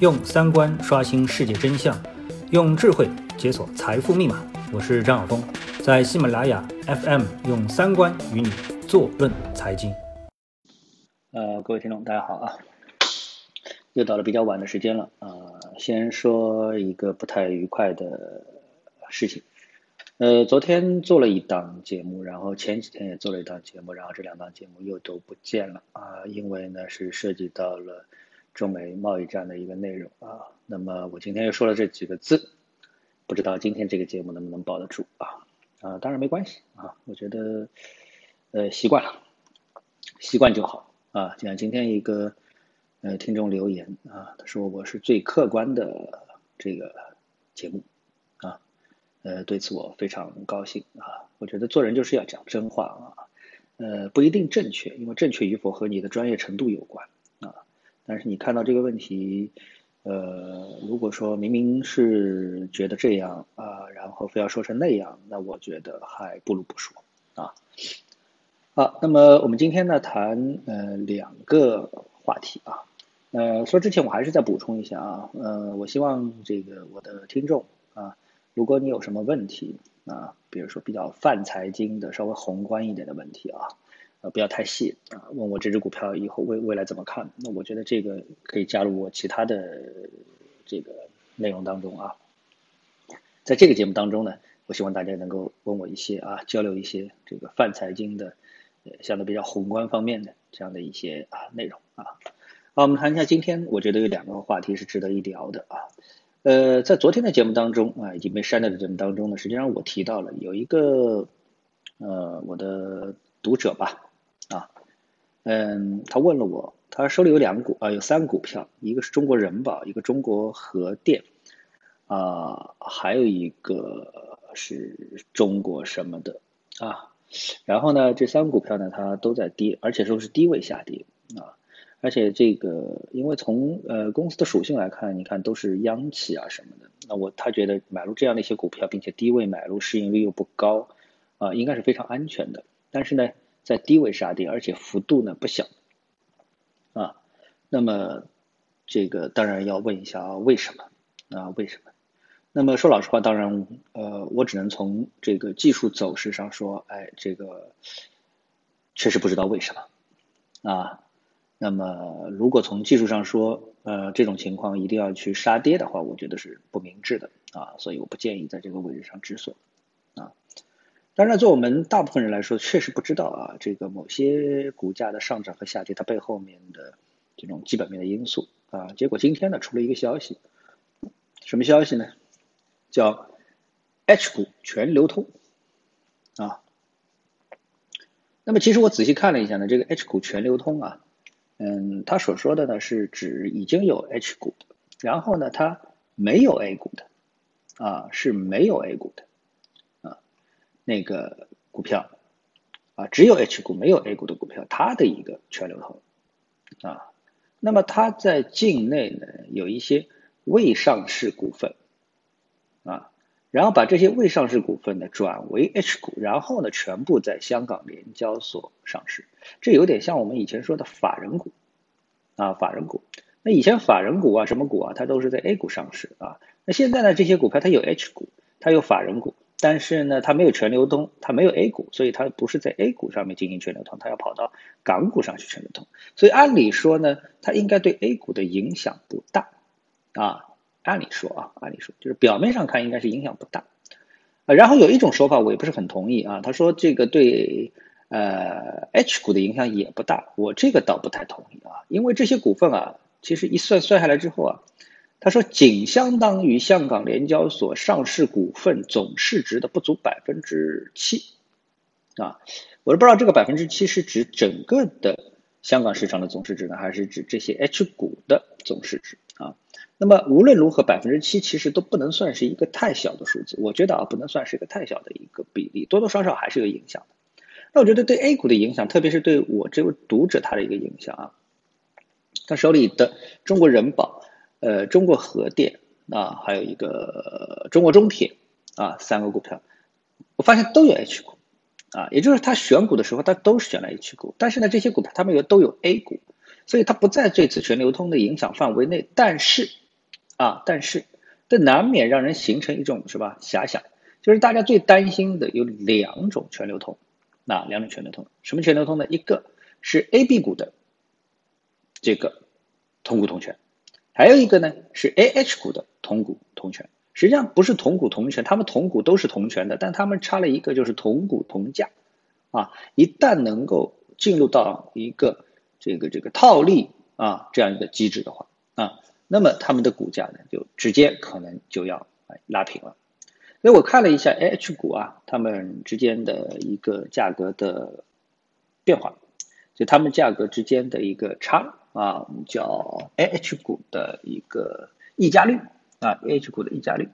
用三观刷新世界真相，用智慧解锁财富密码。我是张晓峰，在喜马拉雅 FM 用三观与你坐论财经。呃，各位听众，大家好啊！又到了比较晚的时间了啊，先说一个不太愉快的事情。呃，昨天做了一档节目，然后前几天也做了一档节目，然后这两档节目又都不见了啊，因为呢是涉及到了中美贸易战的一个内容啊。那么我今天又说了这几个字，不知道今天这个节目能不能保得住啊？啊，当然没关系啊，我觉得呃习惯了，习惯就好啊。就像今天一个呃听众留言啊，他说我是最客观的这个节目啊。呃，对此我非常高兴啊！我觉得做人就是要讲真话啊，呃，不一定正确，因为正确与否和你的专业程度有关。但是你看到这个问题，呃，如果说明明是觉得这样啊，然后非要说成那样，那我觉得还不如不说啊。好，那么我们今天呢谈呃两个话题啊，呃，说之前我还是再补充一下啊，呃，我希望这个我的听众啊。如果你有什么问题啊，比如说比较泛财经的、稍微宏观一点的问题啊，呃，不要太细啊，问我这只股票以后未未来怎么看？那我觉得这个可以加入我其他的这个内容当中啊。在这个节目当中呢，我希望大家能够问我一些啊，交流一些这个泛财经的，呃，相对比较宏观方面的这样的一些啊内容啊。好，我们谈一下今天我觉得有两个话题是值得一聊的啊。呃，在昨天的节目当中啊，已经被删掉的节目当中呢，实际上我提到了有一个呃我的读者吧啊，嗯，他问了我，他手里有两股啊，有三个股票，一个是中国人保，一个中国核电啊，还有一个是中国什么的啊，然后呢，这三个股票呢，它都在跌，而且都是低位下跌啊。而且这个，因为从呃公司的属性来看，你看都是央企啊什么的，那我他觉得买入这样的一些股票，并且低位买入，市盈率又不高，啊，应该是非常安全的。但是呢，在低位杀跌，而且幅度呢不小，啊，那么这个当然要问一下啊，为什么？啊，为什么？那么说老实话，当然呃，我只能从这个技术走势上说，哎，这个确实不知道为什么，啊。那么，如果从技术上说，呃，这种情况一定要去杀跌的话，我觉得是不明智的啊，所以我不建议在这个位置上止损啊。当然，做我们大部分人来说，确实不知道啊，这个某些股价的上涨和下跌，它背后面的这种基本面的因素啊。结果今天呢，出了一个消息，什么消息呢？叫 H 股全流通啊。那么，其实我仔细看了一下呢，这个 H 股全流通啊。嗯，他所说的呢是指已经有 H 股，然后呢，它没有 A 股的，啊，是没有 A 股的，那个股票，啊，只有 H 股没有 A 股的股票，它的一个全流通，啊，那么它在境内呢有一些未上市股份，啊。然后把这些未上市股份呢转为 H 股，然后呢全部在香港联交所上市，这有点像我们以前说的法人股啊，法人股。那以前法人股啊，什么股啊，它都是在 A 股上市啊。那现在呢，这些股票它有 H 股，它有法人股，但是呢，它没有全流通，它没有 A 股，所以它不是在 A 股上面进行全流通，它要跑到港股上去全流通。所以按理说呢，它应该对 A 股的影响不大啊。按理说啊，按理说就是表面上看应该是影响不大，啊，然后有一种说法我也不是很同意啊，他说这个对呃 H 股的影响也不大，我这个倒不太同意啊，因为这些股份啊，其实一算算下来之后啊，他说仅相当于香港联交所上市股份总市值的不足百分之七，啊，我都不知道这个百分之七是指整个的香港市场的总市值呢，还是指这些 H 股的总市值啊？那么无论如何，百分之七其实都不能算是一个太小的数字。我觉得啊，不能算是一个太小的一个比例，多多少少还是有影响的。那我觉得对 A 股的影响，特别是对我这位读者他的一个影响啊，他手里的中国人保、呃中国核电啊，还有一个中国中铁啊三个股票，我发现都有 H 股啊，也就是他选股的时候，他都是选了 H 股，但是呢，这些股票他们有都有 A 股，所以它不在这次全流通的影响范围内，但是。啊，但是这难免让人形成一种是吧遐想，就是大家最担心的有两种全流通，那两种全流通，什么全流通呢？一个是 A、B 股的这个同股同权，还有一个呢是 A、H 股的同股同权。实际上不是同股同权，他们同股都是同权的，但他们差了一个就是同股同价，啊，一旦能够进入到一个这个这个套利啊这样一个机制的话啊，那么他们的股价呢就直接可能就要拉平了。所以我看了一下 A H 股啊，他们之间的一个价格的变化，就他们价格之间的一个差啊，我们叫 A H 股的一个溢价率。啊，A H 股的溢价率，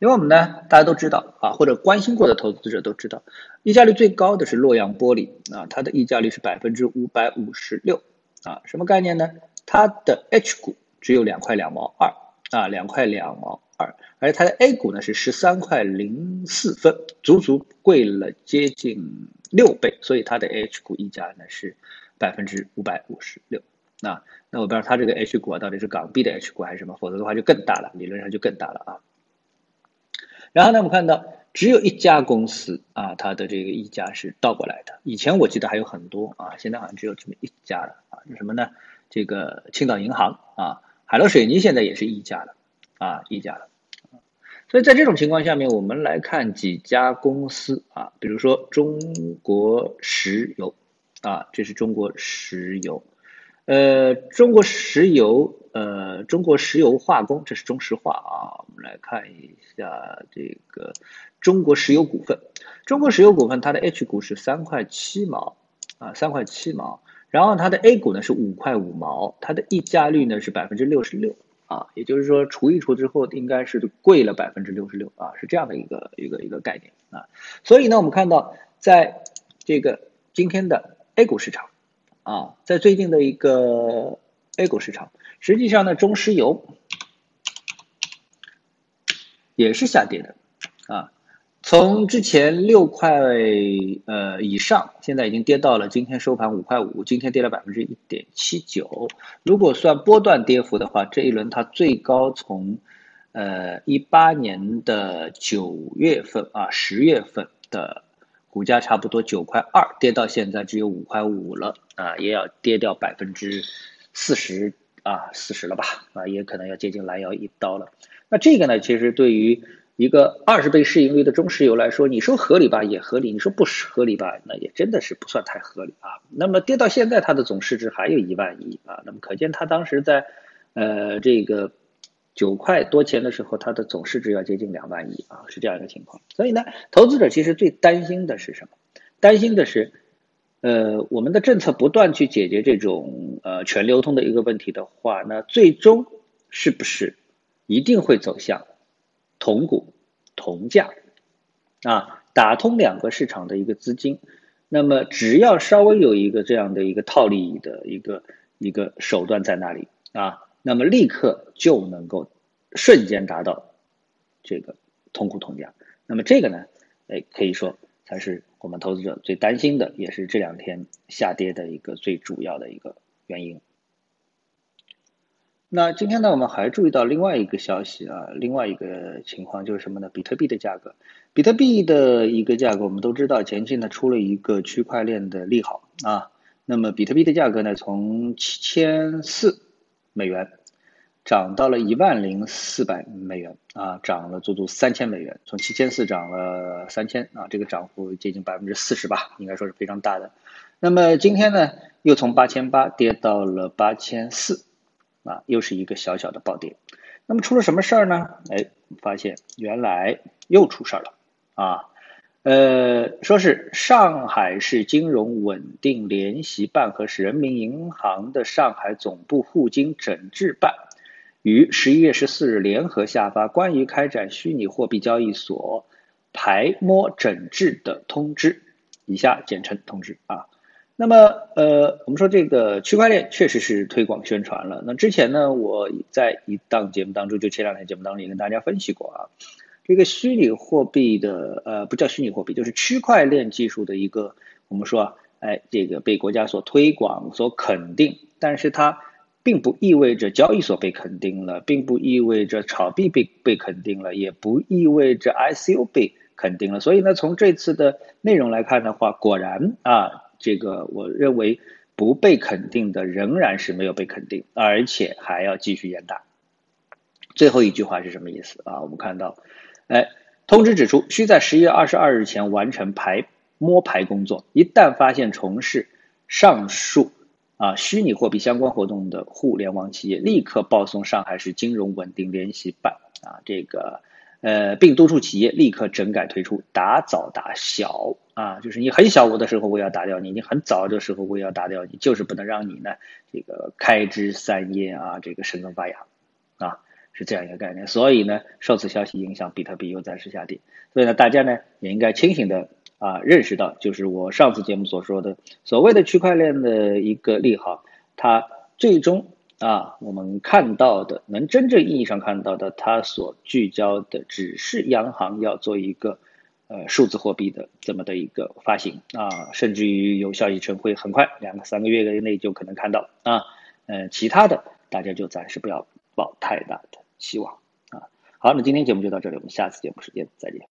因为我们呢，大家都知道啊，或者关心过的投资者都知道，溢价率最高的是洛阳玻璃啊，它的溢价率是百分之五百五十六啊，什么概念呢？它的 H 股只有两块两毛二啊，两块两毛二，而它的 A 股呢是十三块零四分，足足贵了接近六倍，所以它的 H 股溢价呢是百分之五百五十六。那那我不知道它这个 H 股啊到底是港币的 H 股还是什么，否则的话就更大了，理论上就更大了啊。然后呢，我们看到只有一家公司啊，它的这个溢价是倒过来的。以前我记得还有很多啊，现在好像只有这么一家了啊。是什么呢？这个青岛银行啊，海螺水泥现在也是溢价了啊，溢价了。所以在这种情况下面，我们来看几家公司啊，比如说中国石油啊，这是中国石油。呃，中国石油，呃，中国石油化工，这是中石化啊。我们来看一下这个中国石油股份，中国石油股份它的 H 股是三块七毛啊，三块七毛，然后它的 A 股呢是五块五毛，它的溢价率呢是百分之六十六啊，也就是说除一除之后应该是贵了百分之六十六啊，是这样的一个一个一个概念啊。所以呢，我们看到在这个今天的 A 股市场。啊，在最近的一个 A 股市场，实际上呢，中石油也是下跌的啊，从之前六块呃以上，现在已经跌到了今天收盘五块五，今天跌了百分之一点七九。如果算波段跌幅的话，这一轮它最高从呃一八年的九月份啊十月份的。股价差不多九块二，跌到现在只有五块五了啊，也要跌掉百分之四十啊，四十了吧啊，也可能要接近拦腰一刀了。那这个呢，其实对于一个二十倍市盈率的中石油来说，你说合理吧，也合理；你说不合理吧，那也真的是不算太合理啊。那么跌到现在，它的总市值还有一万亿啊，那么可见它当时在呃这个。九块多钱的时候，它的总市值要接近两万亿啊，是这样一个情况。所以呢，投资者其实最担心的是什么？担心的是，呃，我们的政策不断去解决这种呃全流通的一个问题的话，那最终是不是一定会走向同股同价啊？打通两个市场的一个资金，那么只要稍微有一个这样的一个套利的一个一个手段在那里啊。那么立刻就能够瞬间达到这个同股同价。那么这个呢，哎，可以说才是我们投资者最担心的，也是这两天下跌的一个最主要的一个原因。那今天呢，我们还注意到另外一个消息啊，另外一个情况就是什么呢？比特币的价格，比特币的一个价格，我们都知道前期呢出了一个区块链的利好啊。那么比特币的价格呢，从七千四。美元涨到了一万零四百美元啊，涨了足足三千美元，从七千四涨了三千啊，这个涨幅接近百分之四十吧，应该说是非常大的。那么今天呢，又从八千八跌到了八千四啊，又是一个小小的暴跌。那么出了什么事儿呢？哎，发现原来又出事儿了啊。呃，说是上海市金融稳定联席办和人民银行的上海总部互金整治办于十一月十四日联合下发关于开展虚拟货币交易所排摸整治的通知，以下简称通知啊。那么，呃，我们说这个区块链确实是推广宣传了。那之前呢，我在一档节目当中，就前两天节目当中也跟大家分析过啊。这个虚拟货币的，呃，不叫虚拟货币，就是区块链技术的一个，我们说，哎，这个被国家所推广、所肯定，但是它并不意味着交易所被肯定了，并不意味着炒币被被肯定了，也不意味着 ICO 被肯定了。所以呢，从这次的内容来看的话，果然啊，这个我认为不被肯定的仍然是没有被肯定，而且还要继续严打。最后一句话是什么意思啊？我们看到，哎，通知指出，需在十一月二十二日前完成排摸排工作，一旦发现从事上述。啊，虚拟货币相关活动的互联网企业立刻报送上海市金融稳定联系办啊，这个呃，并督促企业立刻整改退出，打早打小啊，就是你很小我的时候我要打掉你，你很早的时候我也要打掉你，就是不能让你呢这个开枝散叶啊，这个生根发芽啊，是这样一个概念。所以呢，受此消息影响，比特币又暂时下跌。所以呢，大家呢也应该清醒的。啊，认识到就是我上次节目所说的所谓的区块链的一个利好，它最终啊，我们看到的能真正意义上看到的，它所聚焦的只是央行要做一个呃数字货币的这么的一个发行啊，甚至于有消息称会很快两个三个月内就可能看到啊，嗯，其他的大家就暂时不要抱太大的希望啊。好，那今天节目就到这里，我们下次节目时间再见。